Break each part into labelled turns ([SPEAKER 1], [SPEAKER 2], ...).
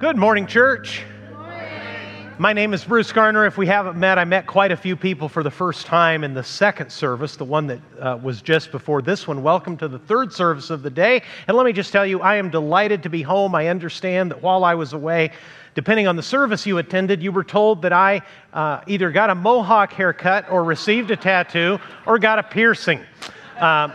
[SPEAKER 1] Good morning, church. My name is Bruce Garner. If we haven't met, I met quite a few people for the first time in the second service, the one that uh, was just before this one. Welcome to the third service of the day. And let me just tell you, I am delighted to be home. I understand that while I was away, depending on the service you attended, you were told that I uh, either got a mohawk haircut or received a tattoo or got a piercing. Uh,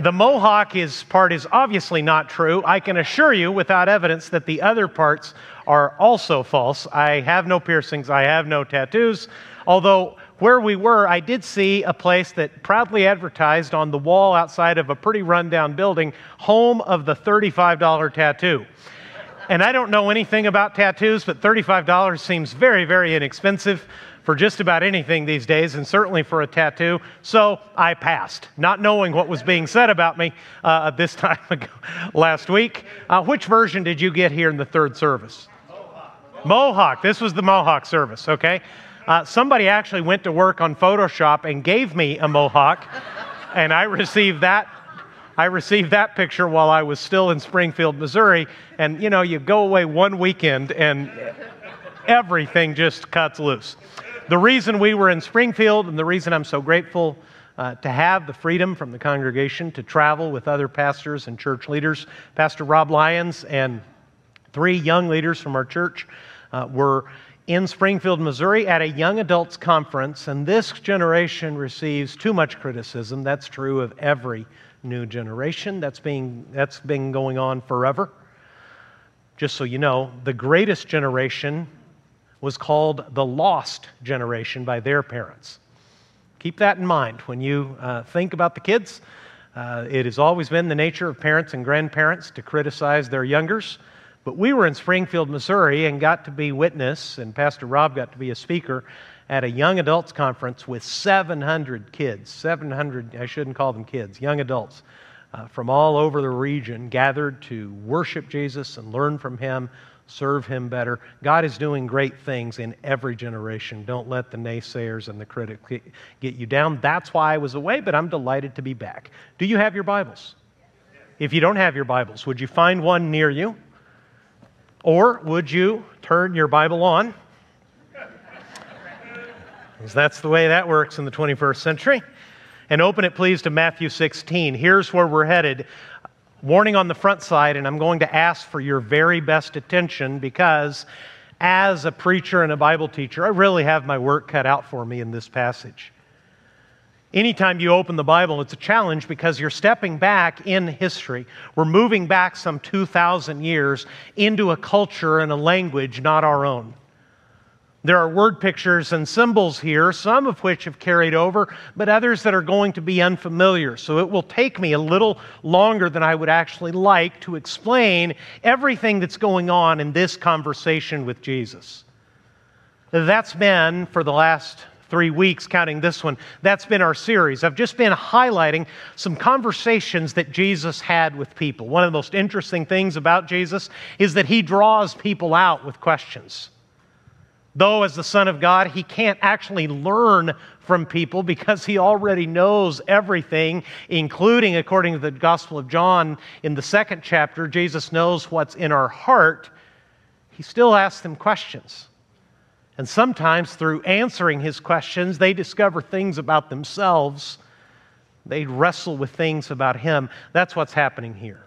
[SPEAKER 1] the mohawk is part is obviously not true. I can assure you without evidence that the other parts are also false. I have no piercings, I have no tattoos. Although where we were, I did see a place that proudly advertised on the wall outside of a pretty rundown building, home of the $35 tattoo. And I don't know anything about tattoos, but $35 seems very, very inexpensive for just about anything these days, and certainly for a tattoo. So I passed, not knowing what was being said about me uh, this time ago, last week. Uh, which version did you get here in the third service? Mohawk. Mohawk. This was the Mohawk service, okay? Uh, somebody actually went to work on Photoshop and gave me a Mohawk, and I received that I received that picture while I was still in Springfield, Missouri. And you know, you go away one weekend and everything just cuts loose. The reason we were in Springfield and the reason I'm so grateful uh, to have the freedom from the congregation to travel with other pastors and church leaders, Pastor Rob Lyons and three young leaders from our church uh, were in Springfield, Missouri at a young adults conference, and this generation receives too much criticism. That's true of every new generation. That's, being, that's been going on forever. Just so you know, the greatest generation was called the lost generation by their parents. Keep that in mind when you uh, think about the kids. Uh, it has always been the nature of parents and grandparents to criticize their youngers. But we were in Springfield, Missouri, and got to be witness, and Pastor Rob got to be a speaker at a young adults conference with 700 kids. 700, I shouldn't call them kids, young adults uh, from all over the region gathered to worship Jesus and learn from him serve Him better. God is doing great things in every generation. Don't let the naysayers and the critics get you down. That's why I was away, but I'm delighted to be back. Do you have your Bibles? If you don't have your Bibles, would you find one near you? Or would you turn your Bible on? Because that's the way that works in the 21st century. And open it, please, to Matthew 16. Here's where we're headed warning on the front side, and I'm going to ask for your very best attention because as a preacher and a Bible teacher, I really have my work cut out for me in this passage. Anytime you open the Bible, it's a challenge because you're stepping back in history. We're moving back some 2,000 years into a culture and a language not our own. There are word pictures and symbols here, some of which have carried over, but others that are going to be unfamiliar. So it will take me a little longer than I would actually like to explain everything that's going on in this conversation with Jesus. That's been, for the last three weeks, counting this one, that's been our series. I've just been highlighting some conversations that Jesus had with people. One of the most interesting things about Jesus is that he draws people out with questions. Though, as the Son of God, he can't actually learn from people because he already knows everything, including, according to the Gospel of John in the second chapter, Jesus knows what's in our heart. He still asks them questions. And sometimes, through answering his questions, they discover things about themselves. They wrestle with things about him. That's what's happening here.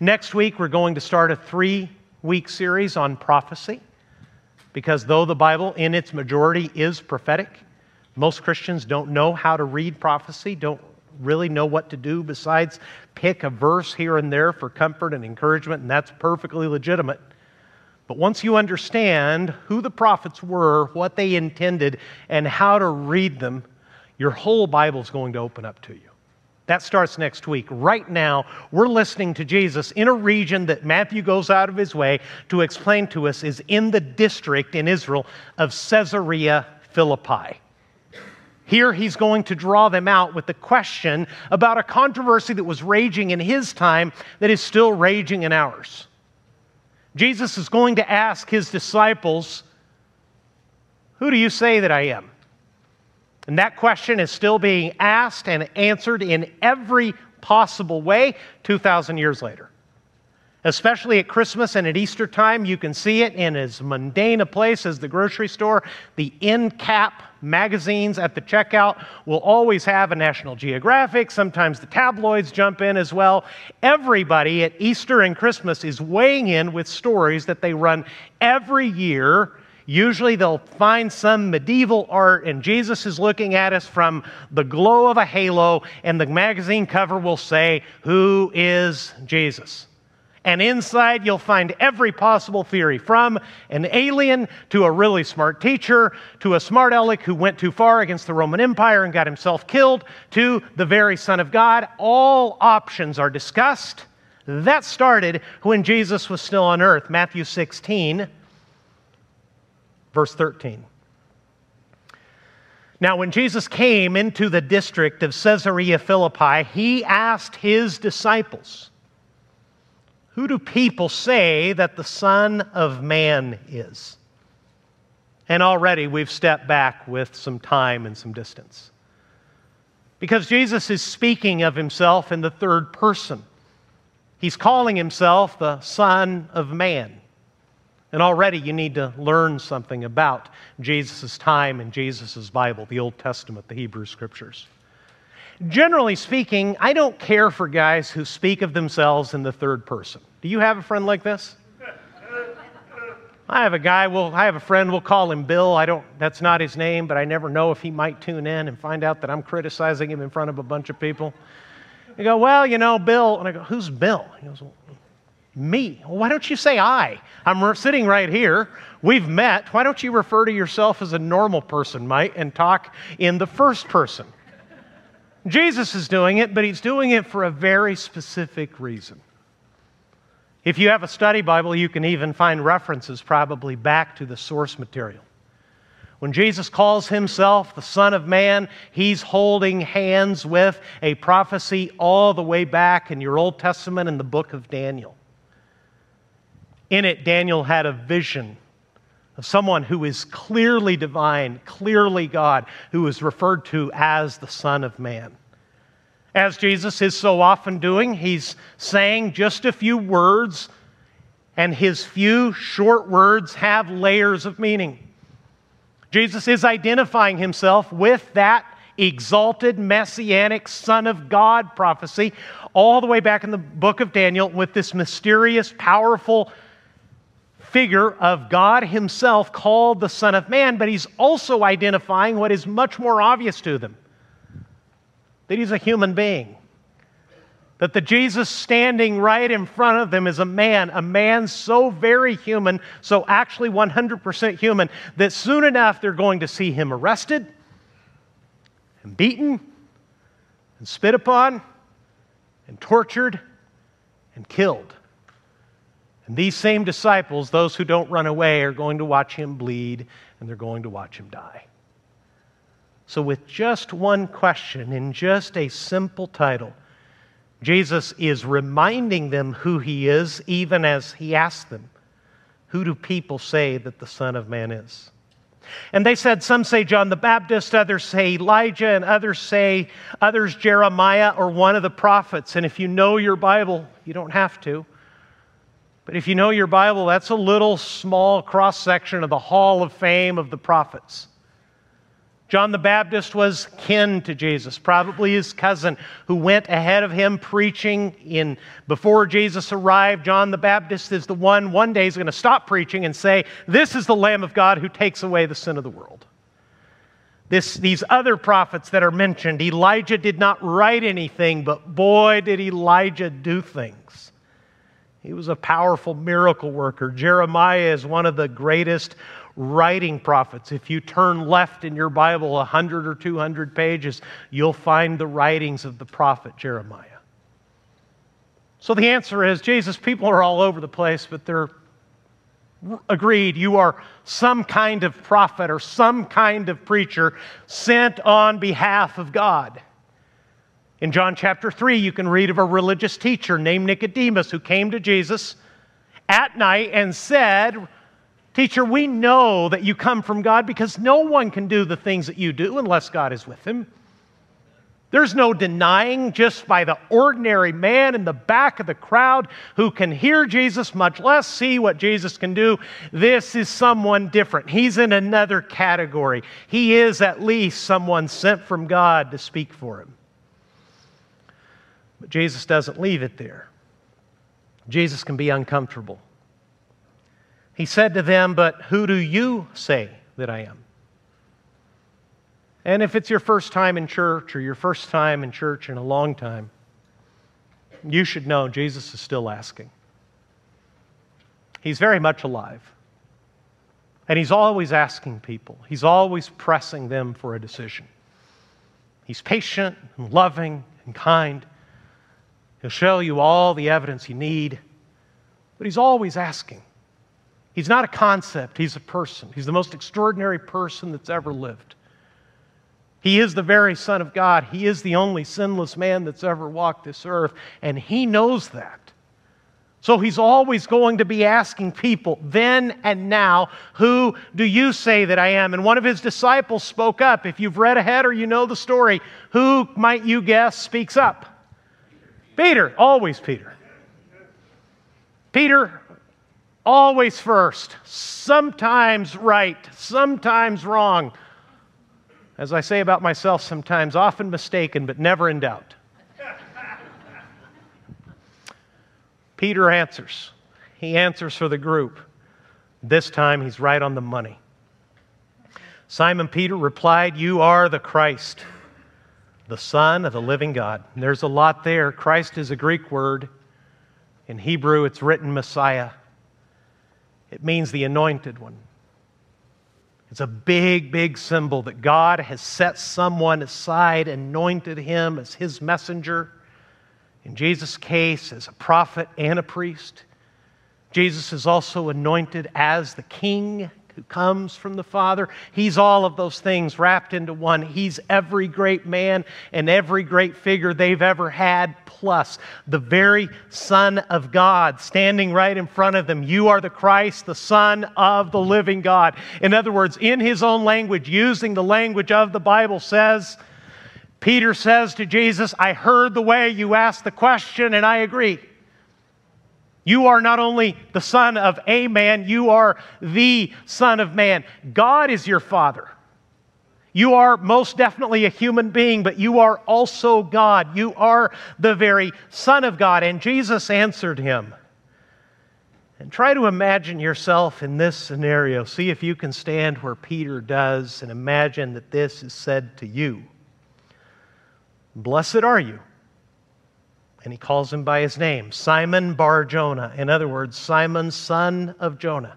[SPEAKER 1] Next week, we're going to start a three week series on prophecy. Because though the Bible, in its majority, is prophetic, most Christians don't know how to read prophecy, don't really know what to do besides pick a verse here and there for comfort and encouragement, and that's perfectly legitimate. But once you understand who the prophets were, what they intended, and how to read them, your whole Bible is going to open up to you. That starts next week. Right now, we're listening to Jesus in a region that Matthew goes out of his way to explain to us is in the district in Israel of Caesarea Philippi. Here he's going to draw them out with the question about a controversy that was raging in his time that is still raging in ours. Jesus is going to ask his disciples, Who do you say that I am? And that question is still being asked and answered in every possible way 2,000 years later. Especially at Christmas and at Easter time, you can see it in as mundane a place as the grocery store. The end cap magazines at the checkout will always have a National Geographic. Sometimes the tabloids jump in as well. Everybody at Easter and Christmas is weighing in with stories that they run every year. Usually they'll find some medieval art, and Jesus is looking at us from the glow of a halo, and the magazine cover will say, Who is Jesus? And inside, you'll find every possible theory from an alien to a really smart teacher to a smart aleck who went too far against the Roman Empire and got himself killed to the very Son of God. All options are discussed. That started when Jesus was still on earth. Matthew 16, verse 13. Now, when Jesus came into the district of Caesarea Philippi, he asked his disciples, who do people say that the Son of Man is? And already we've stepped back with some time and some distance. Because Jesus is speaking of himself in the third person. He's calling himself the Son of Man. And already you need to learn something about Jesus' time and Jesus' Bible, the Old Testament, the Hebrew Scriptures. Generally speaking, I don't care for guys who speak of themselves in the third person. Do you have a friend like this? I have a guy, well, I have a friend, we'll call him Bill. I don't, that's not his name, but I never know if he might tune in and find out that I'm criticizing him in front of a bunch of people. You go, well, you know, Bill. And I go, who's Bill? He goes, well, me. Well, why don't you say I? I'm sitting right here. We've met. Why don't you refer to yourself as a normal person, Mike, and talk in the first person? Jesus is doing it, but he's doing it for a very specific reason. If you have a study Bible, you can even find references probably back to the source material. When Jesus calls himself the Son of Man, he's holding hands with a prophecy all the way back in your Old Testament in the book of Daniel. In it, Daniel had a vision of someone who is clearly divine, clearly God, who is referred to as the Son of Man. As Jesus is so often doing, he's saying just a few words, and his few short words have layers of meaning. Jesus is identifying himself with that exalted messianic Son of God prophecy, all the way back in the book of Daniel, with this mysterious, powerful figure of God Himself called the Son of Man, but He's also identifying what is much more obvious to them that He's a human being. That the Jesus standing right in front of them is a man, a man so very human, so actually 100% human, that soon enough they're going to see him arrested and beaten and spit upon and tortured and killed. And these same disciples, those who don't run away, are going to watch him bleed and they're going to watch him die. So, with just one question in just a simple title, Jesus is reminding them who he is, even as he asks them, Who do people say that the Son of Man is? And they said, Some say John the Baptist, others say Elijah, and others say, others Jeremiah or one of the prophets. And if you know your Bible, you don't have to. But if you know your Bible, that's a little small cross section of the hall of fame of the prophets. John the Baptist was kin to Jesus, probably his cousin who went ahead of him preaching in before Jesus arrived. John the Baptist is the one one day is going to stop preaching and say, "This is the Lamb of God who takes away the sin of the world." This, these other prophets that are mentioned, Elijah did not write anything, but boy, did Elijah do things. He was a powerful miracle worker. Jeremiah is one of the greatest writing prophets. If you turn left in your Bible 100 or 200 pages, you'll find the writings of the prophet Jeremiah. So the answer is Jesus, people are all over the place, but they're agreed you are some kind of prophet or some kind of preacher sent on behalf of God. In John chapter 3, you can read of a religious teacher named Nicodemus who came to Jesus at night and said, Teacher, we know that you come from God because no one can do the things that you do unless God is with him. There's no denying just by the ordinary man in the back of the crowd who can hear Jesus, much less see what Jesus can do. This is someone different. He's in another category. He is at least someone sent from God to speak for him. But Jesus doesn't leave it there. Jesus can be uncomfortable. He said to them, But who do you say that I am? And if it's your first time in church or your first time in church in a long time, you should know Jesus is still asking. He's very much alive. And he's always asking people, he's always pressing them for a decision. He's patient and loving and kind. He'll show you all the evidence you need, but he's always asking. He's not a concept, he's a person. He's the most extraordinary person that's ever lived. He is the very Son of God. He is the only sinless man that's ever walked this earth, and he knows that. So he's always going to be asking people, then and now, who do you say that I am? And one of his disciples spoke up. If you've read ahead or you know the story, who might you guess speaks up? Peter, always Peter. Peter, always first, sometimes right, sometimes wrong. As I say about myself sometimes, often mistaken, but never in doubt. Peter answers. He answers for the group. This time he's right on the money. Simon Peter replied, You are the Christ the Son of the living God. And there's a lot there. Christ is a Greek word. In Hebrew, it's written Messiah. It means the anointed one. It's a big, big symbol that God has set someone aside, anointed him as his messenger. In Jesus' case, as a prophet and a priest. Jesus is also anointed as the king who comes from the Father. He's all of those things wrapped into one. He's every great man and every great figure they've ever had, plus the very Son of God standing right in front of them. You are the Christ, the Son of the living God. In other words, in his own language, using the language of the Bible, says, Peter says to Jesus, I heard the way you asked the question, and I agree. You are not only the son of a man, you are the son of man. God is your father. You are most definitely a human being, but you are also God. You are the very Son of God. And Jesus answered him. And try to imagine yourself in this scenario. See if you can stand where Peter does and imagine that this is said to you. Blessed are you and he calls him by his name Simon Bar Jonah. In other words, Simon, son of Jonah.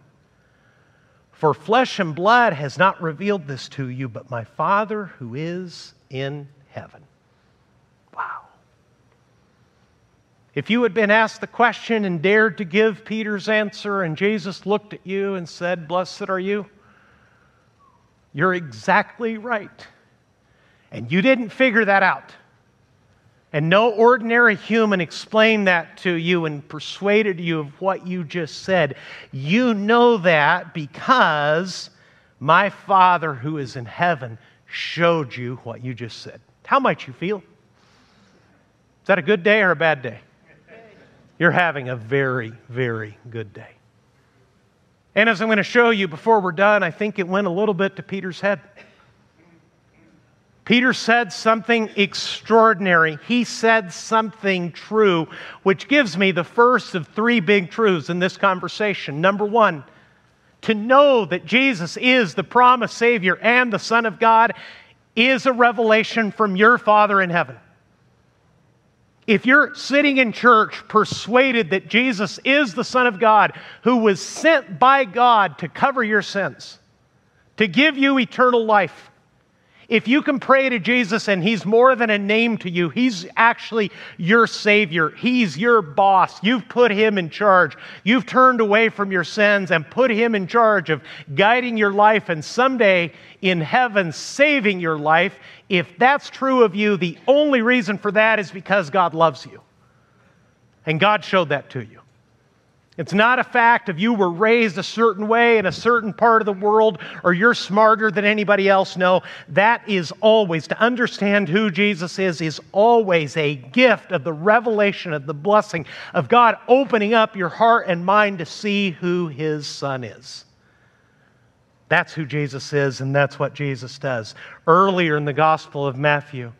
[SPEAKER 1] For flesh and blood has not revealed this to you, but my Father who is in heaven. Wow. If you had been asked the question and dared to give Peter's answer, and Jesus looked at you and said, Blessed are you, you're exactly right. And you didn't figure that out. And no ordinary human explained that to you and persuaded you of what you just said. You know that because my Father who is in heaven showed you what you just said. How might you feel? Is that a good day or a bad day? You're having a very, very good day. And as I'm going to show you before we're done, I think it went a little bit to Peter's head. Peter said something extraordinary. He said something true, which gives me the first of three big truths in this conversation. Number one, to know that Jesus is the promised Savior and the Son of God is a revelation from your Father in heaven. If you're sitting in church persuaded that Jesus is the Son of God who was sent by God to cover your sins, to give you eternal life, if you can pray to Jesus and He's more than a name to you, He's actually your Savior. He's your boss. You've put Him in charge. You've turned away from your sins and put Him in charge of guiding your life and someday in heaven saving your life. If that's true of you, the only reason for that is because God loves you. And God showed that to you. It's not a fact of you were raised a certain way in a certain part of the world or you're smarter than anybody else. No, that is always, to understand who Jesus is, is always a gift of the revelation of the blessing of God opening up your heart and mind to see who his son is. That's who Jesus is, and that's what Jesus does. Earlier in the Gospel of Matthew,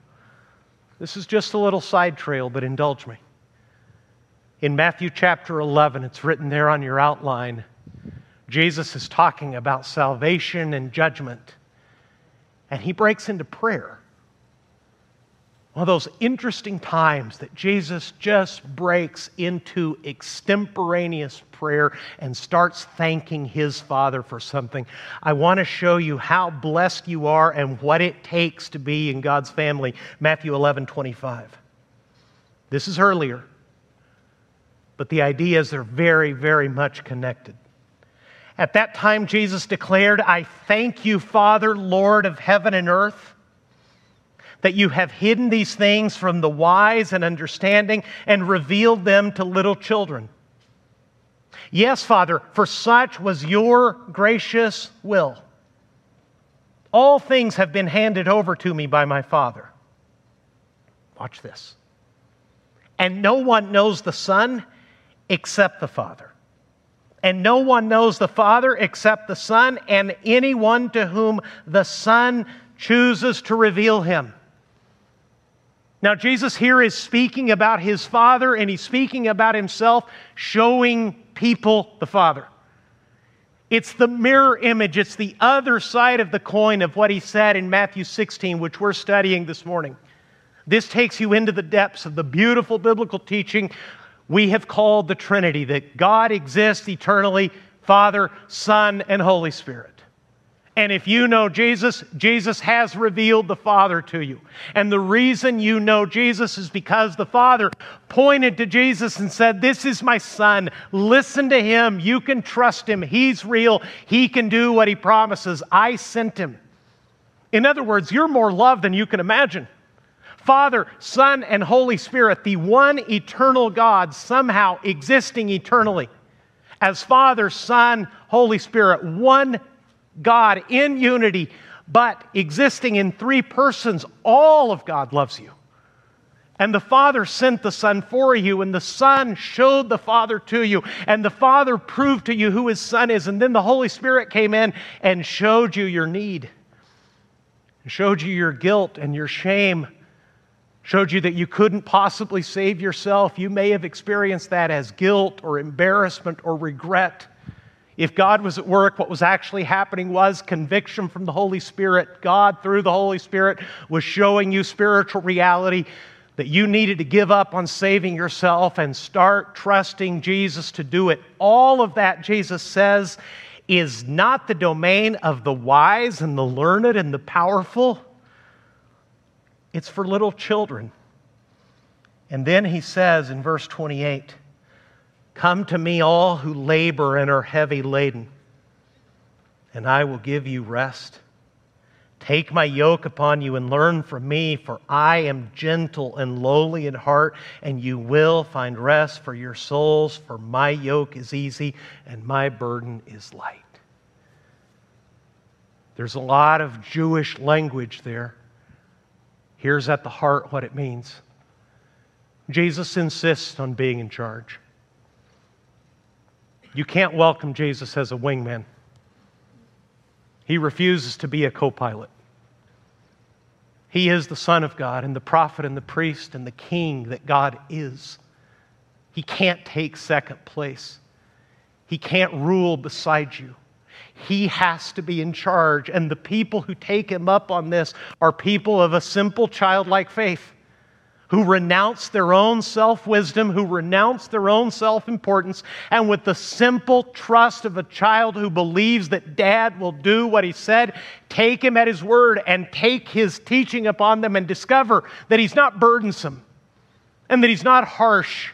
[SPEAKER 1] this is just a little side trail, but indulge me. In Matthew chapter 11, it's written there on your outline. Jesus is talking about salvation and judgment, and he breaks into prayer. One of those interesting times that Jesus just breaks into extemporaneous prayer and starts thanking his Father for something. I want to show you how blessed you are and what it takes to be in God's family. Matthew 11 25. This is earlier but the ideas are very, very much connected. At that time, Jesus declared, I thank you, Father, Lord of heaven and earth, that you have hidden these things from the wise and understanding and revealed them to little children. Yes, Father, for such was your gracious will. All things have been handed over to me by my Father. Watch this. And no one knows the Son except the Father. And no one knows the Father except the Son, and anyone to whom the Son chooses to reveal him. Now, Jesus here is speaking about his Father, and he's speaking about himself, showing people the Father. It's the mirror image, it's the other side of the coin of what he said in Matthew 16, which we're studying this morning. This takes you into the depths of the beautiful biblical teaching we have called the Trinity, that God exists eternally Father, Son, and Holy Spirit. And if you know Jesus, Jesus has revealed the Father to you. And the reason you know Jesus is because the Father pointed to Jesus and said, This is my Son. Listen to him. You can trust him. He's real. He can do what he promises. I sent him. In other words, you're more loved than you can imagine. Father, Son, and Holy Spirit, the one eternal God, somehow existing eternally. As Father, Son, Holy Spirit, one God in unity, but existing in three persons, all of God loves you. And the Father sent the Son for you, and the Son showed the Father to you, and the Father proved to you who His Son is, and then the Holy Spirit came in and showed you your need, and showed you your guilt and your shame, showed you that you couldn't possibly save yourself. You may have experienced that as guilt or embarrassment or regret. If God was at work, what was actually happening was conviction from the Holy Spirit. God, through the Holy Spirit, was showing you spiritual reality that you needed to give up on saving yourself and start trusting Jesus to do it. All of that, Jesus says, is not the domain of the wise and the learned and the powerful. It's for little children. And then he says in verse 28 Come to me, all who labor and are heavy laden, and I will give you rest. Take my yoke upon you and learn from me, for I am gentle and lowly in heart, and you will find rest for your souls, for my yoke is easy and my burden is light. There's a lot of Jewish language there. Here's at the heart what it means Jesus insists on being in charge. You can't welcome Jesus as a wingman. He refuses to be a co pilot. He is the Son of God and the prophet and the priest and the king that God is. He can't take second place. He can't rule beside you. He has to be in charge. And the people who take him up on this are people of a simple childlike faith who renounce their own self wisdom, who renounce their own self importance, and with the simple trust of a child who believes that dad will do what he said, take him at his word and take his teaching upon them and discover that he's not burdensome and that he's not harsh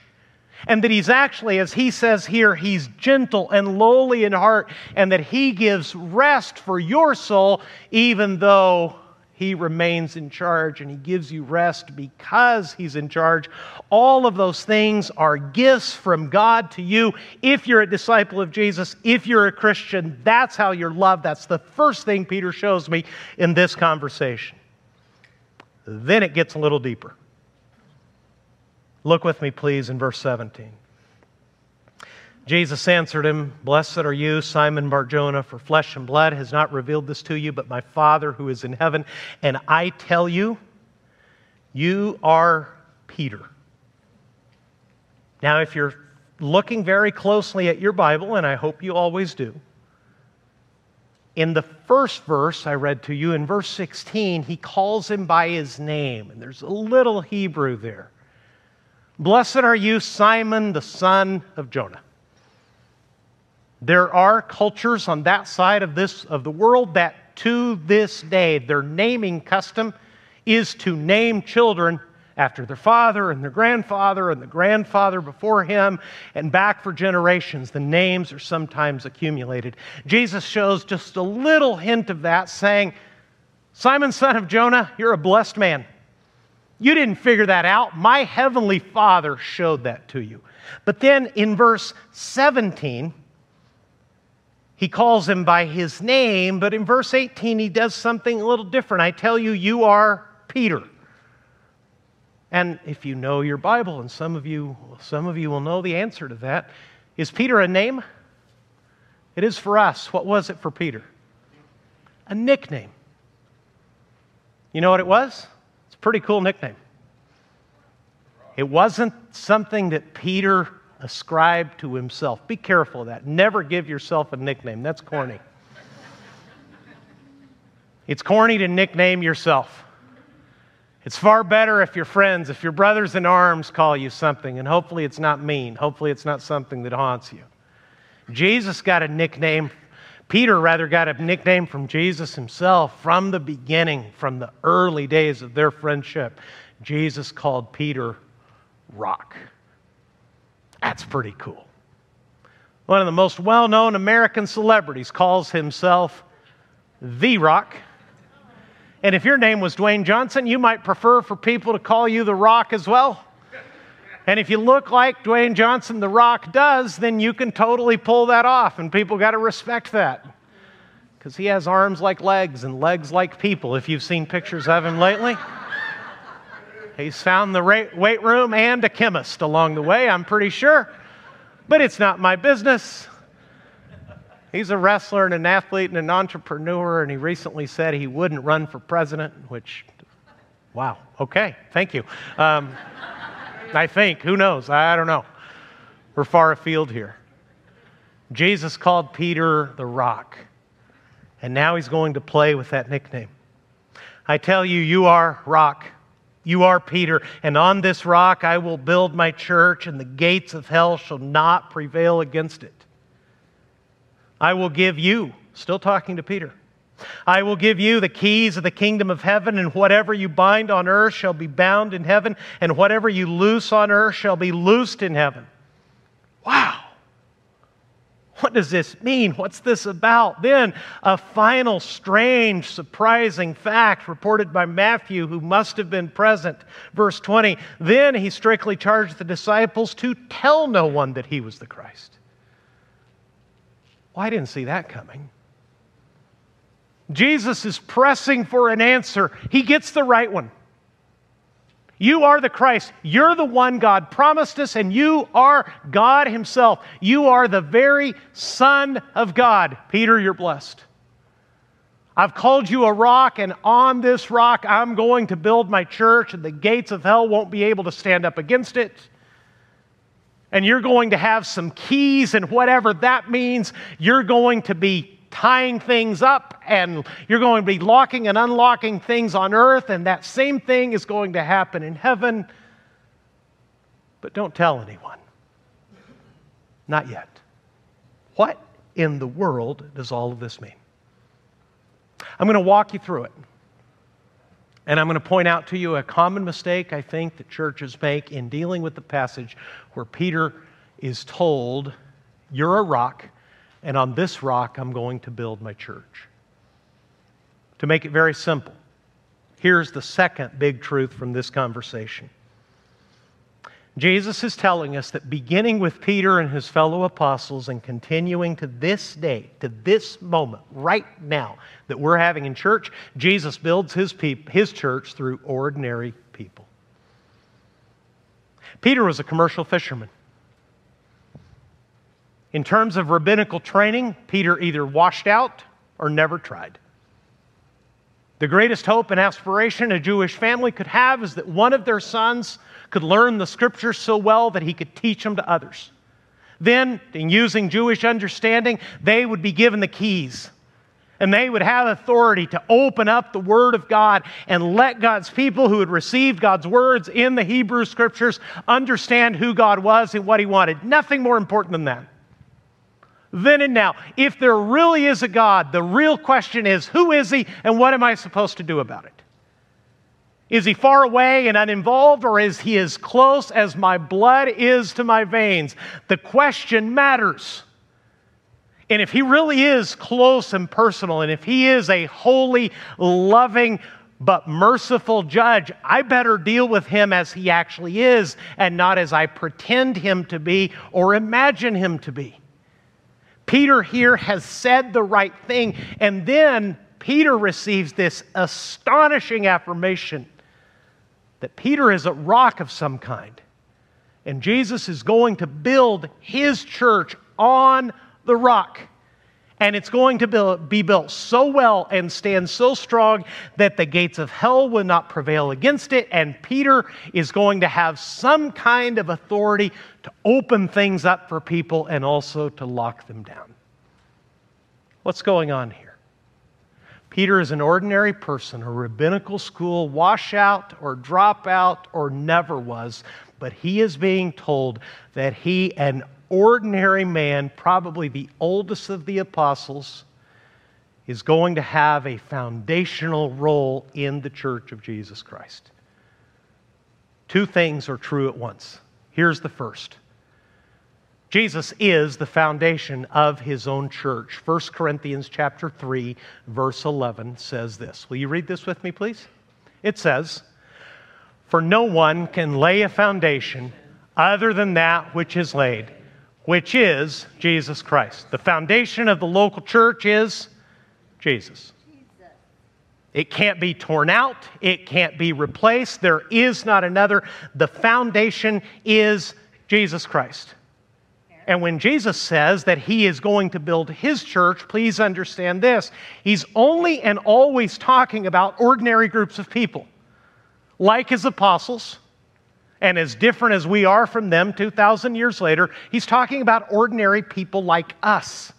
[SPEAKER 1] and that he's actually, as he says here, he's gentle and lowly in heart, and that he gives rest for your soul, even though He remains in charge and He gives you rest because He's in charge. All of those things are gifts from God to you. If you're a disciple of Jesus, if you're a Christian, that's how you're loved. That's the first thing Peter shows me in this conversation. Then it gets a little deeper. Look with me, please, in verse 17. Jesus answered him, Blessed are you, Simon Barjona, for flesh and blood has not revealed this to you, but my Father who is in heaven. And I tell you, you are Peter. Now, if you're looking very closely at your Bible, and I hope you always do, in the first verse I read to you, in verse 16, he calls him by his name. And there's a little Hebrew there. Blessed are you, Simon, the son of Jonah. There are cultures on that side of this of the world that to this day their naming custom is to name children after their father and their grandfather and the grandfather before him and back for generations. The names are sometimes accumulated. Jesus shows just a little hint of that, saying, Simon, son of Jonah, you're a blessed man. You didn't figure that out. My heavenly Father showed that to you. But then in verse 17, he calls him by his name, but in verse 18, he does something a little different. I tell you, you are Peter. And if you know your Bible, and some of you, some of you will know the answer to that, is Peter a name? It is for us. What was it for Peter? A nickname. You know what it was? Pretty cool nickname. It wasn't something that Peter ascribed to himself. Be careful of that. Never give yourself a nickname. That's corny. It's corny to nickname yourself. It's far better if your friends, if your brothers in arms call you something, and hopefully it's not mean. Hopefully it's not something that haunts you. Jesus got a nickname. Peter, rather, got a nickname from Jesus himself from the beginning, from the early days of their friendship. Jesus called Peter Rock. That's pretty cool. One of the most well known American celebrities calls himself The Rock. And if your name was Dwayne Johnson, you might prefer for people to call you The Rock as well. And if you look like Dwayne Johnson, The Rock, does, then you can totally pull that off, and people got to respect that. Because he has arms like legs and legs like people, if you've seen pictures of him lately. He's found the weight room and a chemist along the way, I'm pretty sure. But it's not my business. He's a wrestler and an athlete and an entrepreneur, and he recently said he wouldn't run for president, which, wow, okay, thank you. Um, I think, who knows? I don't know. We're far afield here. Jesus called Peter the rock, and now he's going to play with that nickname. I tell you, you are rock. You are Peter, and on this rock I will build my church, and the gates of hell shall not prevail against it. I will give you, still talking to Peter, I will give you the keys of the kingdom of heaven, and whatever you bind on earth shall be bound in heaven, and whatever you loose on earth shall be loosed in heaven. Wow. What does this mean? What's this about? Then, a final strange, surprising fact reported by Matthew, who must have been present. Verse 20 Then he strictly charged the disciples to tell no one that he was the Christ. Well, I didn't see that coming. Jesus is pressing for an answer, he gets the right one. You are the Christ. You're the one God promised us, and you are God Himself. You are the very Son of God. Peter, you're blessed. I've called you a rock, and on this rock I'm going to build my church, and the gates of hell won't be able to stand up against it. And you're going to have some keys, and whatever that means, you're going to be tying things up and you're going to be locking and unlocking things on earth, and that same thing is going to happen in heaven. But don't tell anyone. Not yet. What in the world does all of this mean? I'm going to walk you through it. And I'm going to point out to you a common mistake I think that churches make in dealing with the passage where Peter is told, You're a rock, and on this rock I'm going to build my church. To make it very simple, Here's the second big truth from this conversation. Jesus is telling us that beginning with Peter and his fellow apostles and continuing to this day, to this moment, right now, that we're having in church, Jesus builds his, peop- his church through ordinary people. Peter was a commercial fisherman. In terms of rabbinical training, Peter either washed out or never tried. The greatest hope and aspiration a Jewish family could have is that one of their sons could learn the scriptures so well that he could teach them to others. Then, in using Jewish understanding, they would be given the keys and they would have authority to open up the Word of God and let God's people who had received God's words in the Hebrew Scriptures understand who God was and what He wanted. Nothing more important than that. Then and now, if there really is a God, the real question is who is He and what am I supposed to do about it? Is he far away and uninvolved, or is he as close as my blood is to my veins? The question matters. And if he really is close and personal, and if he is a holy, loving, but merciful judge, I better deal with him as he actually is and not as I pretend him to be or imagine him to be. Peter here has said the right thing, and then Peter receives this astonishing affirmation that Peter is a rock of some kind. And Jesus is going to build his church on the rock. And it's going to be built so well and stand so strong that the gates of hell will not prevail against it. And Peter is going to have some kind of authority to open things up for people and also to lock them down. What's going on here? Peter is an ordinary person, a rabbinical school washout or dropout or never was, but he is being told that he, an ordinary man, probably the oldest of the apostles, is going to have a foundational role in the church of Jesus Christ. Two things are true at once. Here's the first Jesus is the foundation of his own church. 1 Corinthians chapter 3 verse 11 says this. Will you read this with me please? It says, "For no one can lay a foundation other than that which is laid, which is Jesus Christ. The foundation of the local church is Jesus. It can't be torn out, it can't be replaced. There is not another. The foundation is Jesus Christ. And when Jesus says that he is going to build his church, please understand this. He's only and always talking about ordinary groups of people, like his apostles, and as different as we are from them 2,000 years later, he's talking about ordinary people like us.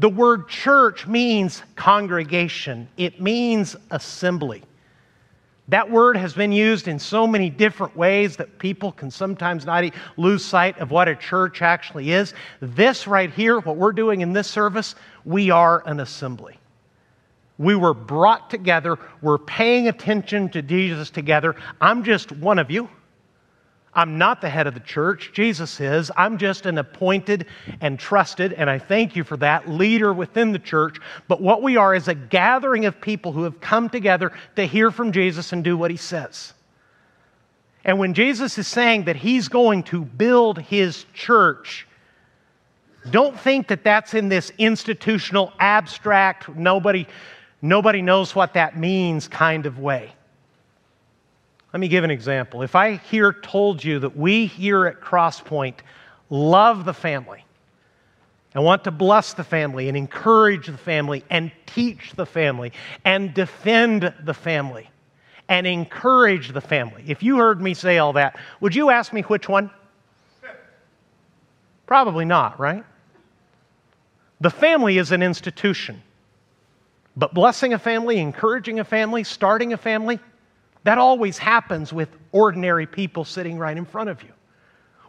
[SPEAKER 1] The word church means congregation, it means assembly. That word has been used in so many different ways that people can sometimes not lose sight of what a church actually is. This right here, what we're doing in this service, we are an assembly. We were brought together. We're paying attention to Jesus together. I'm just one of you. I'm not the head of the church. Jesus is. I'm just an appointed and trusted, and I thank you for that, leader within the church. But what we are is a gathering of people who have come together to hear from Jesus and do what he says. And when Jesus is saying that he's going to build his church, don't think that that's in this institutional, abstract, nobody, nobody knows what that means kind of way. Let me give an example. If I here told you that we here at Crosspoint love the family and want to bless the family and encourage the family and teach the family and defend the family and encourage the family, if you heard me say all that, would you ask me which one? Probably not, right? The family is an institution. But blessing a family, encouraging a family, starting a family, that always happens with ordinary people sitting right in front of you.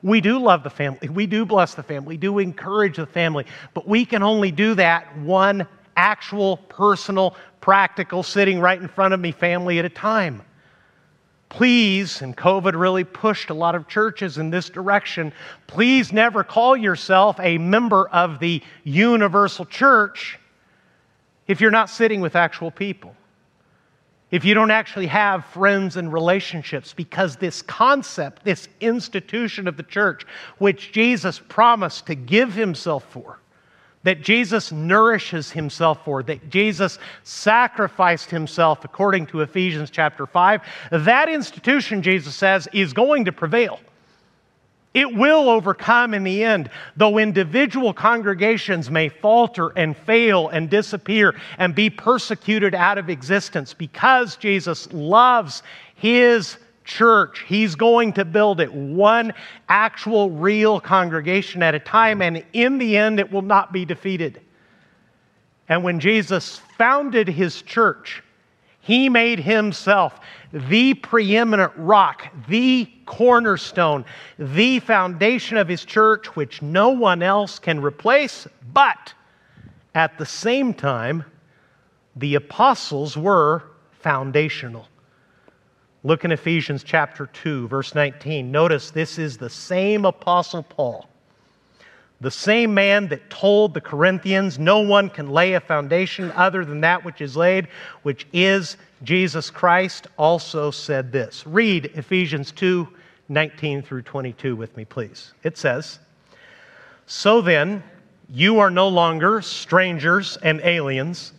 [SPEAKER 1] We do love the family. We do bless the family. We do encourage the family. But we can only do that one actual, personal, practical, sitting right in front of me family at a time. Please, and COVID really pushed a lot of churches in this direction, please never call yourself a member of the universal church if you're not sitting with actual people. If you don't actually have friends and relationships, because this concept, this institution of the church, which Jesus promised to give himself for, that Jesus nourishes himself for, that Jesus sacrificed himself according to Ephesians chapter 5, that institution, Jesus says, is going to prevail. It will overcome in the end, though individual congregations may falter and fail and disappear and be persecuted out of existence because Jesus loves his church. He's going to build it one actual, real congregation at a time, and in the end, it will not be defeated. And when Jesus founded his church, he made himself the preeminent rock, the cornerstone, the foundation of his church, which no one else can replace. But at the same time, the apostles were foundational. Look in Ephesians chapter 2, verse 19. Notice this is the same apostle Paul the same man that told the Corinthians, No one can lay a foundation other than that which is laid, which is Jesus Christ, also said this. Read Ephesians 2 19 through 22 with me, please. It says, So then, you are no longer strangers and aliens,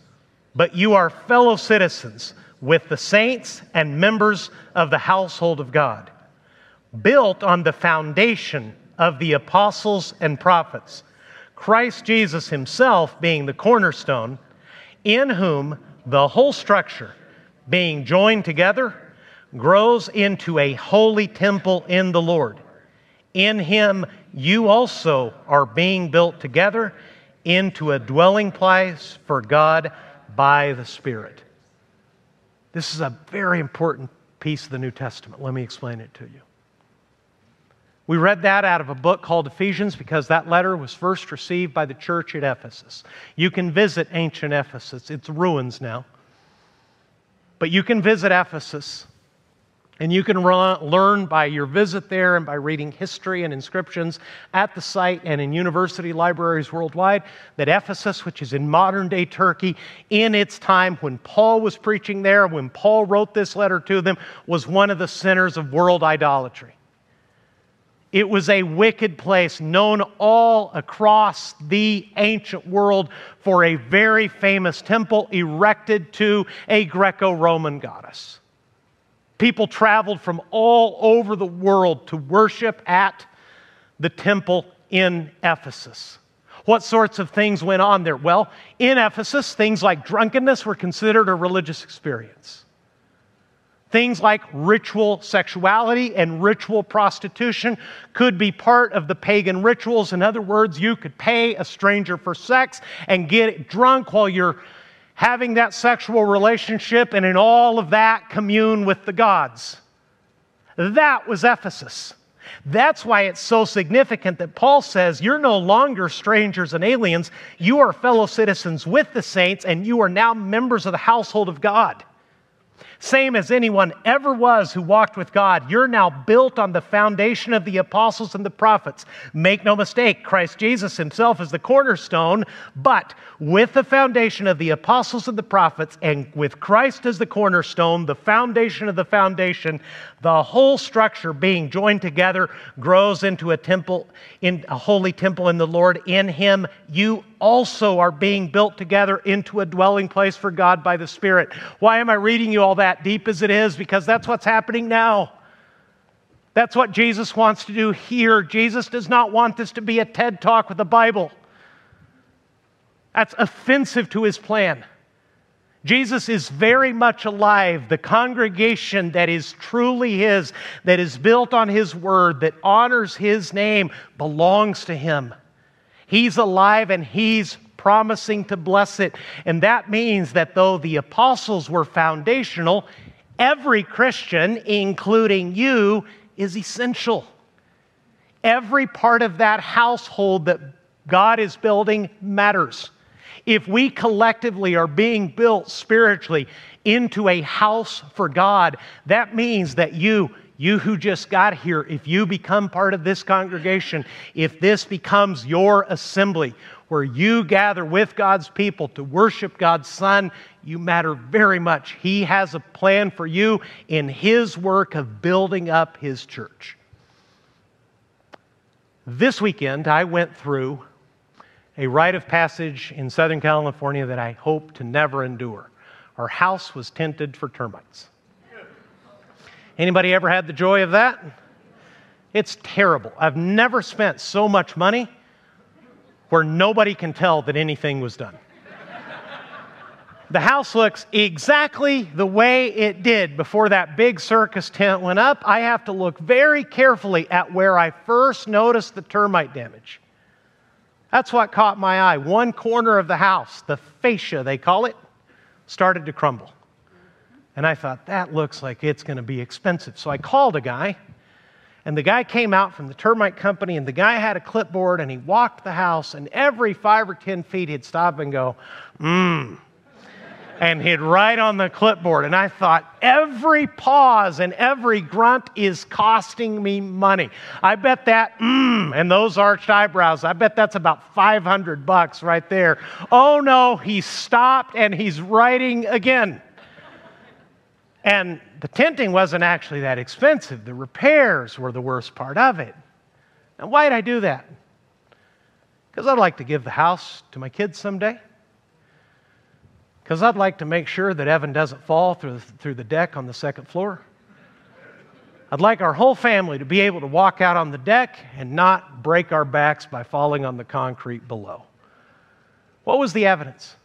[SPEAKER 1] but you are fellow citizens with the saints and members of the household of God, built on the foundation of the apostles and prophets, Christ Jesus himself being the cornerstone, in whom the whole structure, being joined together, grows into a holy temple in the Lord. In him you also are being built together into a dwelling place for God by the Spirit. This is a very important piece of the New Testament. Let me explain it to you. We read that out of a book called Ephesians because that letter was first received by the church at Ephesus. You can visit ancient Ephesus, it's ruins now. But you can visit Ephesus and you can run, learn by your visit there and by reading history and inscriptions at the site and in university libraries worldwide that Ephesus, which is in modern day Turkey, in its time when Paul was preaching there, when Paul wrote this letter to them, was one of the centers of world idolatry. It was a wicked place known all across the ancient world for a very famous temple erected to a Greco Roman goddess. People traveled from all over the world to worship at the temple in Ephesus. What sorts of things went on there? Well, in Ephesus, things like drunkenness were considered a religious experience. Things like ritual sexuality and ritual prostitution could be part of the pagan rituals. In other words, you could pay a stranger for sex and get drunk while you're having that sexual relationship, and in all of that, commune with the gods. That was Ephesus. That's why it's so significant that Paul says, You're no longer strangers and aliens. You are fellow citizens with the saints, and you are now members of the household of God same as anyone ever was who walked with God. You're now built on the foundation of the apostles and the prophets. Make no mistake, Christ Jesus himself is the cornerstone, but with the foundation of the apostles and the prophets, and with Christ as the cornerstone, the foundation of the foundation, the whole structure being joined together grows into a temple, in a holy temple in the Lord. In him, you also are being built together into a dwelling place for God by the Spirit. Why am I reading you all that deep as it is? Because that's what's happening now. That's what Jesus wants to do here. Jesus does not want this to be a TED talk with the Bible. That's offensive to his plan. Jesus is very much alive. The congregation that is truly His, that is built on His word, that honors His name, belongs to Him. He's alive and He's promising to bless it. And that means that though the apostles were foundational, every Christian, including you, is essential. Every part of that household that God is building matters. If we collectively are being built spiritually into a house for God, that means that you, you who just got here, if you become part of this congregation, if this becomes your assembly, where you gather with God's people to worship God's Son, you matter very much. He has a plan for you in His work of building up His church. This weekend, I went through a rite of passage in Southern California that I hope to never endure. Our house was tented for termites. Anybody ever had the joy of that? It's terrible. I've never spent so much money where nobody can tell that anything was done. the house looks exactly the way it did before that big circus tent went up. I have to look very carefully at where I first noticed the termite damage. That's what caught my eye. One corner of the house, the fascia they call it, started to crumble. And I thought, that looks like it's going to be expensive. So I called a guy and the guy came out from the termite company, and the guy had a clipboard, and he walked the house, and every five or 10 feet, he'd stop and go, mmm. And he'd write on the clipboard. And I thought, every pause and every grunt is costing me money. I bet that, mmm, and those arched eyebrows, I bet that's about 500 bucks right there. Oh no, he stopped and he's writing again. And the tenting wasn't actually that expensive. The repairs were the worst part of it. And why did I do that? Because I'd like to give the house to my kids someday. Because I'd like to make sure that Evan doesn't fall through the, through the deck on the second floor. I'd like our whole family to be able to walk out on the deck and not break our backs by falling on the concrete below. What was the evidence?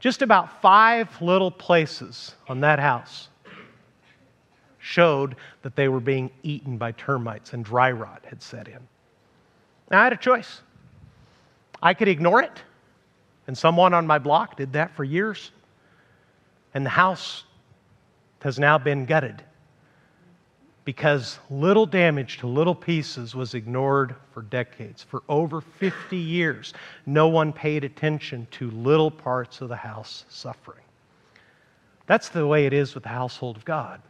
[SPEAKER 1] Just about five little places on that house showed that they were being eaten by termites and dry rot had set in. Now, I had a choice. I could ignore it, and someone on my block did that for years, and the house has now been gutted because little damage to little pieces was ignored for decades. For over 50 years, no one paid attention to little parts of the house suffering. That's the way it is with the household of God.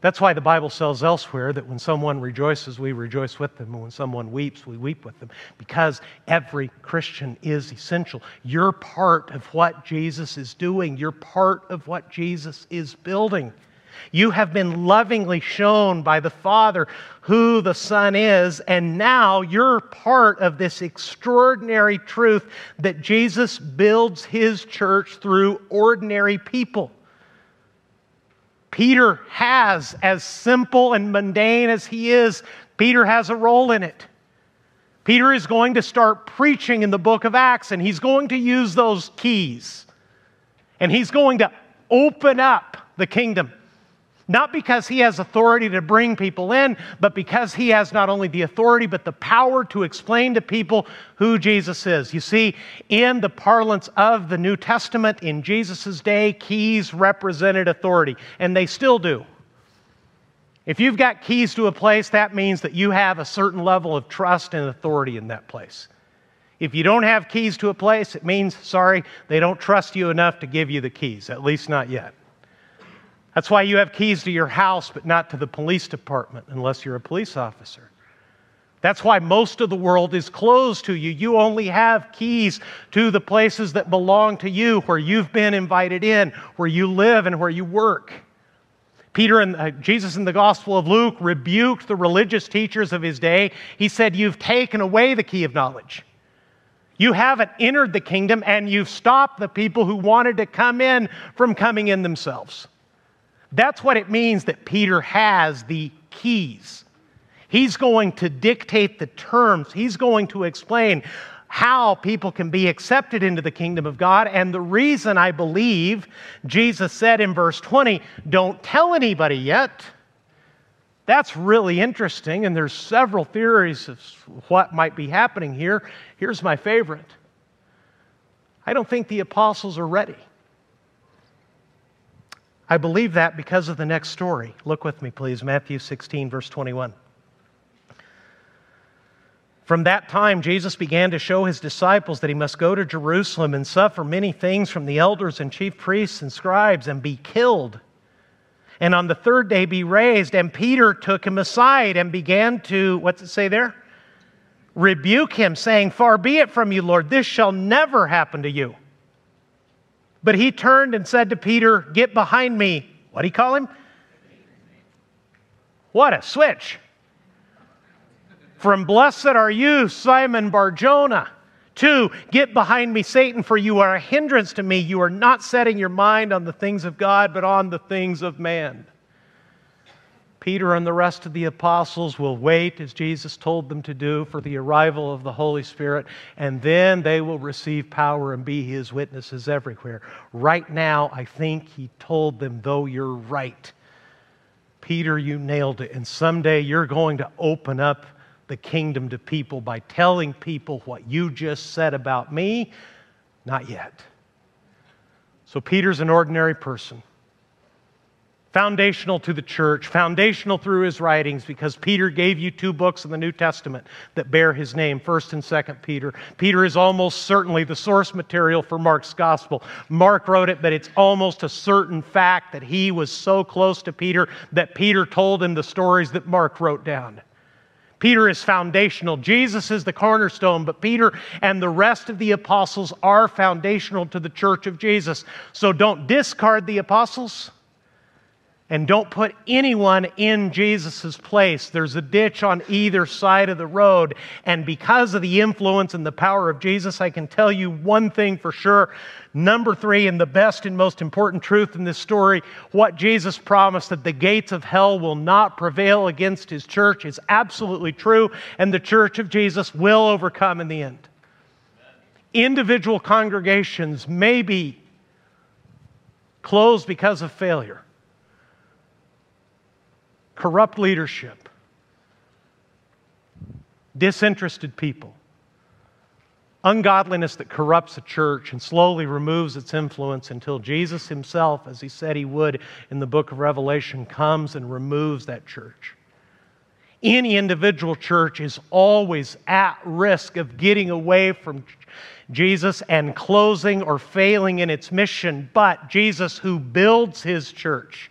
[SPEAKER 1] That's why the Bible says elsewhere that when someone rejoices, we rejoice with them, and when someone weeps, we weep with them, because every Christian is essential. You're part of what Jesus is doing, you're part of what Jesus is building. You have been lovingly shown by the Father who the Son is, and now you're part of this extraordinary truth that Jesus builds his church through ordinary people. Peter has, as simple and mundane as he is, Peter has a role in it. Peter is going to start preaching in the book of Acts, and he's going to use those keys. And he's going to open up the kingdom. Not because he has authority to bring people in, but because he has not only the authority, but the power to explain to people who Jesus is. You see, in the parlance of the New Testament, in Jesus' day, keys represented authority, and they still do. If you've got keys to a place, that means that you have a certain level of trust and authority in that place. If you don't have keys to a place, it means, sorry, they don't trust you enough to give you the keys, at least not yet. That's why you have keys to your house, but not to the police department unless you're a police officer. That's why most of the world is closed to you. You only have keys to the places that belong to you, where you've been invited in, where you live, and where you work. Peter and uh, Jesus in the Gospel of Luke rebuked the religious teachers of his day. He said, You've taken away the key of knowledge. You haven't entered the kingdom, and you've stopped the people who wanted to come in from coming in themselves. That's what it means that Peter has the keys. He's going to dictate the terms, he's going to explain how people can be accepted into the kingdom of God. And the reason I believe Jesus said in verse 20, don't tell anybody yet. That's really interesting, and there's several theories of what might be happening here. Here's my favorite I don't think the apostles are ready. I believe that because of the next story. Look with me, please, Matthew 16, verse 21. From that time, Jesus began to show his disciples that he must go to Jerusalem and suffer many things from the elders and chief priests and scribes and be killed. And on the third day be raised. And Peter took him aside and began to, what's it say there? rebuke him, saying, Far be it from you, Lord, this shall never happen to you. But he turned and said to Peter, Get behind me. What do you call him? What a switch. From blessed are you, Simon Barjona. to get behind me, Satan, for you are a hindrance to me. You are not setting your mind on the things of God, but on the things of man. Peter and the rest of the apostles will wait, as Jesus told them to do, for the arrival of the Holy Spirit, and then they will receive power and be his witnesses everywhere. Right now, I think he told them, though you're right. Peter, you nailed it, and someday you're going to open up the kingdom to people by telling people what you just said about me. Not yet. So, Peter's an ordinary person foundational to the church, foundational through his writings, because Peter gave you two books in the New Testament that bear his name, 1st and 2nd Peter. Peter is almost certainly the source material for Mark's gospel. Mark wrote it, but it's almost a certain fact that he was so close to Peter that Peter told him the stories that Mark wrote down. Peter is foundational. Jesus is the cornerstone, but Peter and the rest of the apostles are foundational to the church of Jesus. So don't discard the apostles and don't put anyone in Jesus' place. There's a ditch on either side of the road. And because of the influence and the power of Jesus, I can tell you one thing for sure. Number three, and the best and most important truth in this story, what Jesus promised that the gates of hell will not prevail against his church is absolutely true, and the church of Jesus will overcome in the end. Individual congregations may be closed because of failure corrupt leadership, disinterested people, ungodliness that corrupts a church and slowly removes its influence until Jesus himself, as he said he would in the book of Revelation, comes and removes that church. Any individual church is always at risk of getting away from Jesus and closing or failing in its mission, but Jesus, who builds his church,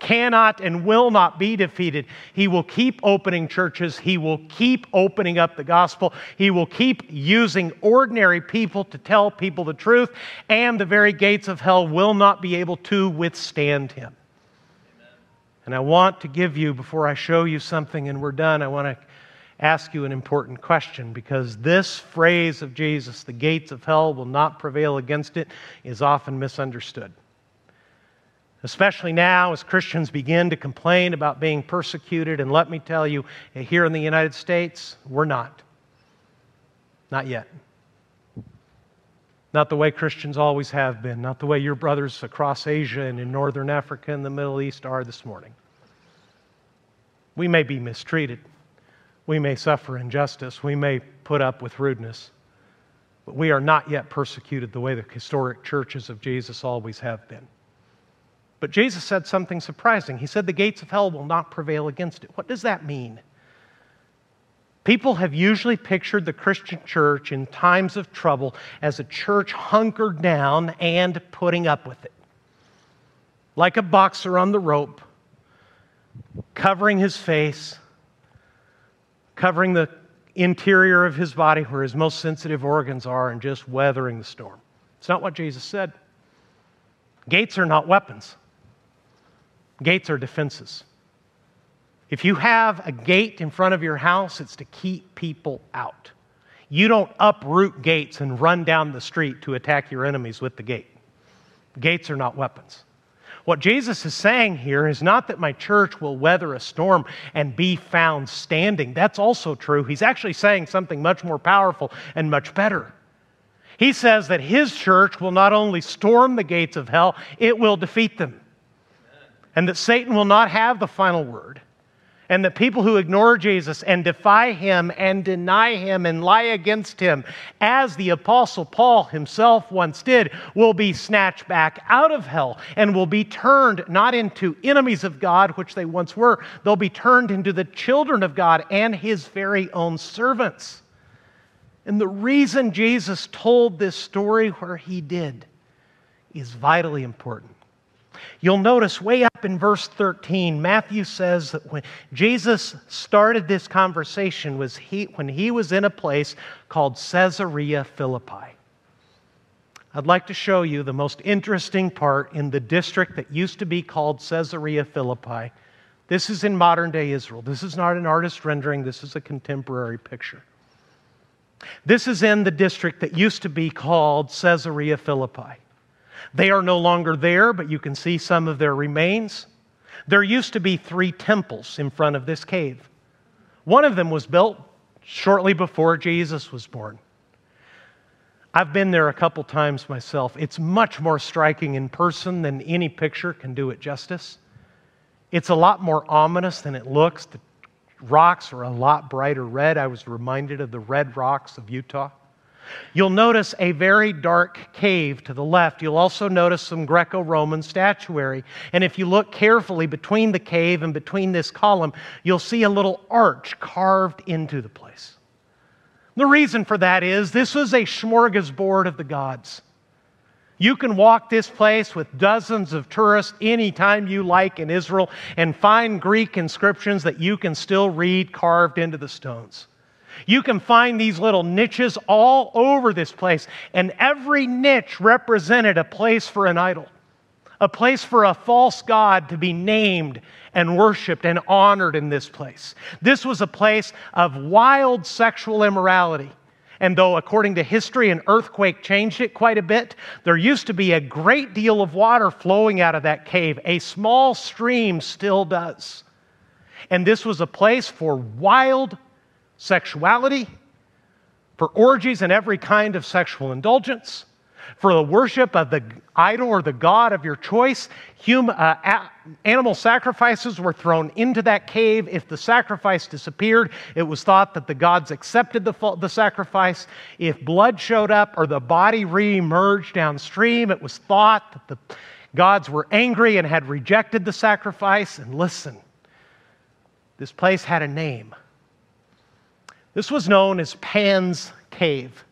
[SPEAKER 1] cannot and will not be defeated. He will keep opening churches. He will keep opening up the gospel. He will keep using ordinary people to tell people the truth, and the very gates of hell will not be able to withstand him. And I want to give you, before I show you something and we're done, I want to ask you an important question because this phrase of Jesus, the gates of hell will not prevail against it, is often misunderstood especially now as Christians begin to complain about being persecuted. And let me tell you, here in the United States, we're not. Not yet. Not the way Christians always have been, not the way your brothers across Asia and in northern Africa and the Middle East are this morning. We may be mistreated. We may suffer injustice. We may put up with rudeness. But we are not yet persecuted the way the historic churches of Jesus always have been. But Jesus said something surprising. He said, The gates of hell will not prevail against it. What does that mean? People have usually pictured the Christian church in times of trouble as a church hunkered down and putting up with it. Like a boxer on the rope, covering his face, covering the interior of his body where his most sensitive organs are, and just weathering the storm. It's not what Jesus said. Gates are not weapons. Gates are defenses. If you have a gate in front of your house, it's to keep people out. You don't uproot gates and run down the street to attack your enemies with the gate. Gates are not weapons. What Jesus is saying here is not that my church will weather a storm and be found standing. That's also true. He's actually saying something much more powerful and much better. He says that his church will not only storm the gates of hell, it will defeat them and that Satan will not have the final word, and that people who ignore Jesus and defy him and deny him and lie against him, as the Apostle Paul himself once did, will be snatched back out of hell and will be turned not into enemies of God, which they once were, they'll be turned into the children of God and his very own servants. And the reason Jesus told this story where he did is vitally important. You'll notice way up in verse 13, Matthew says that when Jesus started this conversation was he, when he was in a place called Caesarea Philippi. I'd like to show you the most interesting part in the district that used to be called Caesarea Philippi. This is in modern day Israel. This is not an artist rendering, this is a contemporary picture. This is in the district that used to be called Caesarea Philippi. They are no longer there, but you can see some of their remains. There used to be three temples in front of this cave. One of them was built shortly before Jesus was born. I've been there a couple times myself. It's much more striking in person than any picture can do it justice. It's a lot more ominous than it looks. The rocks are a lot brighter red. I was reminded of the red rocks of Utah. You'll notice a very dark cave to the left. You'll also notice some Greco Roman statuary. And if you look carefully between the cave and between this column, you'll see a little arch carved into the place. The reason for that is this was a smorgasbord of the gods. You can walk this place with dozens of tourists anytime you like in Israel and find Greek inscriptions that you can still read carved into the stones. You can find these little niches all over this place, and every niche represented a place for an idol, a place for a false god to be named and worshiped and honored in this place. This was a place of wild sexual immorality. And though, according to history, an earthquake changed it quite a bit, there used to be a great deal of water flowing out of that cave. A small stream still does. And this was a place for wild sexuality, for orgies and every kind of sexual indulgence, for the worship of the idol or the god of your choice. Human, uh, a- animal sacrifices were thrown into that cave. If the sacrifice disappeared, it was thought that the gods accepted the, the sacrifice. If blood showed up or the body re emerged downstream, it was thought that the gods were angry and had rejected the sacrifice. And listen, this place had a name. This was known as Pan's Cave.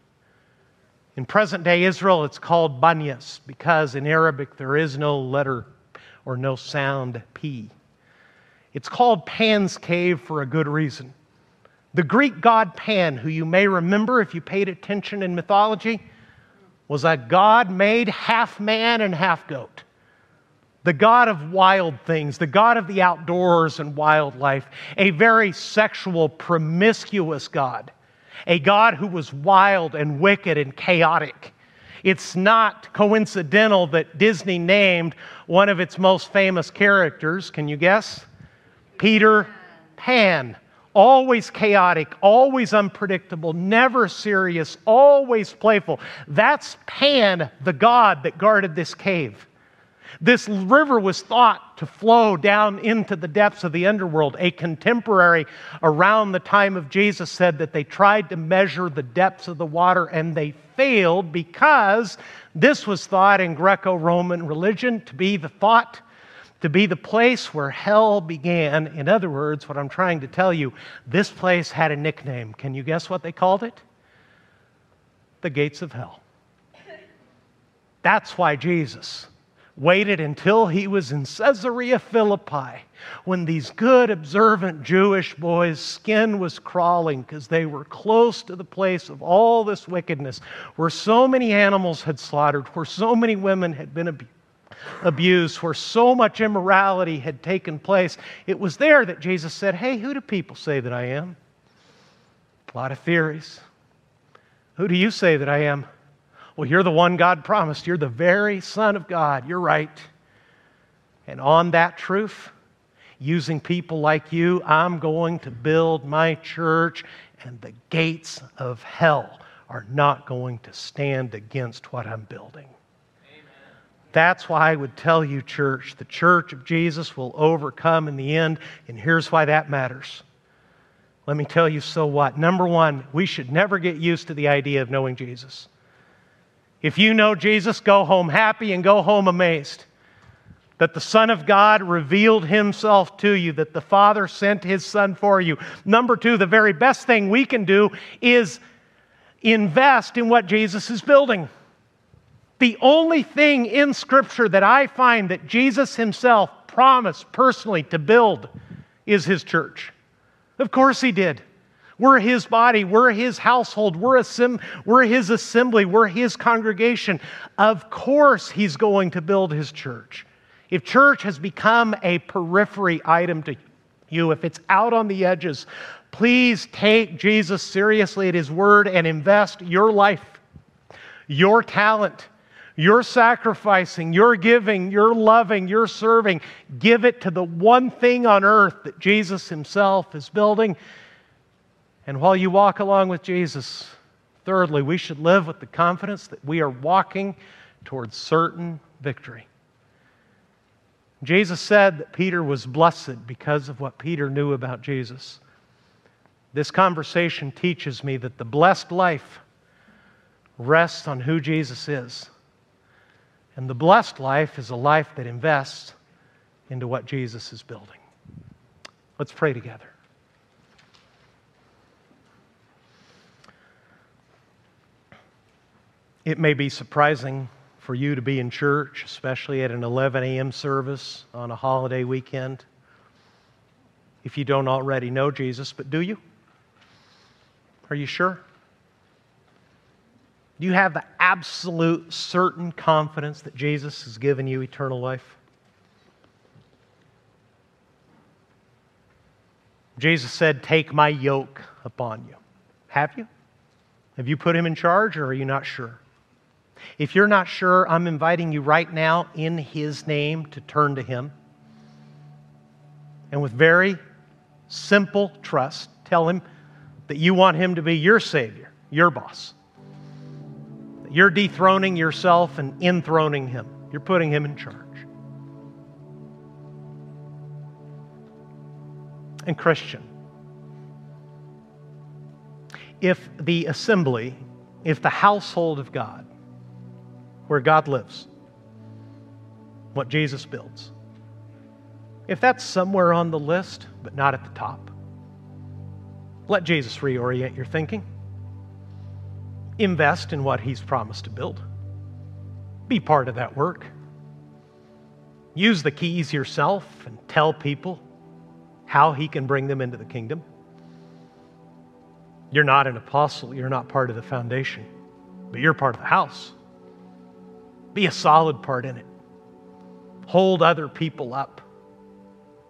[SPEAKER 1] In present day Israel, it's called Banyas because in Arabic there is no letter or no sound P. It's called Pan's Cave for a good reason. The Greek god Pan, who you may remember if you paid attention in mythology, was a god made half man and half goat the God of wild things, the God of the outdoors and wildlife, a very sexual, promiscuous God, a God who was wild and wicked and chaotic. It's not coincidental that Disney named one of its most famous characters, can you guess? Peter Pan. Always chaotic, always unpredictable, never serious, always playful. That's Pan, the god that guarded this cave. This river was thought to flow down into the depths of the underworld. A contemporary around the time of Jesus said that they tried to measure the depths of the water and they failed because this was thought in Greco Roman religion to be the thought, to be the place where hell began. In other words, what I'm trying to tell you, this place had a nickname. Can you guess what they called it? The gates of hell. That's why Jesus waited until he was in Caesarea Philippi when these good, observant Jewish boys' skin was crawling because they were close to the place of all this wickedness, where so many animals had slaughtered, where so many women had been abused abused, where so much immorality had taken place. It was there that Jesus said, Hey, who do people say that I am? A lot of theories. Who do you say that I am? Well, you're the one God promised. You're the very Son of God. You're right. And on that truth, using people like you, I'm going to build my church, and the gates of hell are not going to stand against what I'm building. That's why I would tell you, church, the church of Jesus will overcome in the end, and here's why that matters. Let me tell you so what. Number one, we should never get used to the idea of knowing Jesus. If you know Jesus, go home happy and go home amazed that the Son of God revealed himself to you, that the Father sent his Son for you. Number two, the very best thing we can do is invest in what Jesus is building. The only thing in Scripture that I find that Jesus himself promised personally to build is his church. Of course, he did. We're his body. We're his household. We're, assim- we're his assembly. We're his congregation. Of course, he's going to build his church. If church has become a periphery item to you, if it's out on the edges, please take Jesus seriously at his word and invest your life, your talent, your sacrificing, your giving, your loving, your serving. Give it to the one thing on earth that Jesus himself is building and while you walk along with Jesus, thirdly, we should live with the confidence that we are walking towards certain victory. Jesus said that Peter was blessed because of what Peter knew about Jesus. This conversation teaches me that the blessed life rests on who Jesus is. And the blessed life is a life that invests into what Jesus is building. Let's pray together. It may be surprising for you to be in church, especially at an 11 a.m. service on a holiday weekend, if you don't already know Jesus, but do you? Are you sure? Do you have the absolute certain confidence that Jesus has given you eternal life? Jesus said, Take my yoke upon you. Have you? Have you put him in charge, or are you not sure? If you're not sure, I'm inviting you right now in His name to turn to Him. And with very simple trust, tell Him that you want Him to be your Savior, your boss. You're dethroning yourself and enthroning Him, you're putting Him in charge. And, Christian, if the assembly, if the household of God, where God lives, what Jesus builds. If that's somewhere on the list, but not at the top, let Jesus reorient your thinking. Invest in what He's promised to build. Be part of that work. Use the keys yourself and tell people how He can bring them into the kingdom. You're not an apostle, you're not part of the foundation, but you're part of the house. Be a solid part in it. Hold other people up.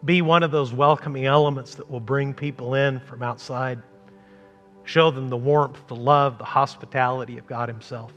[SPEAKER 1] Be one of those welcoming elements that will bring people in from outside. Show them the warmth, the love, the hospitality of God Himself.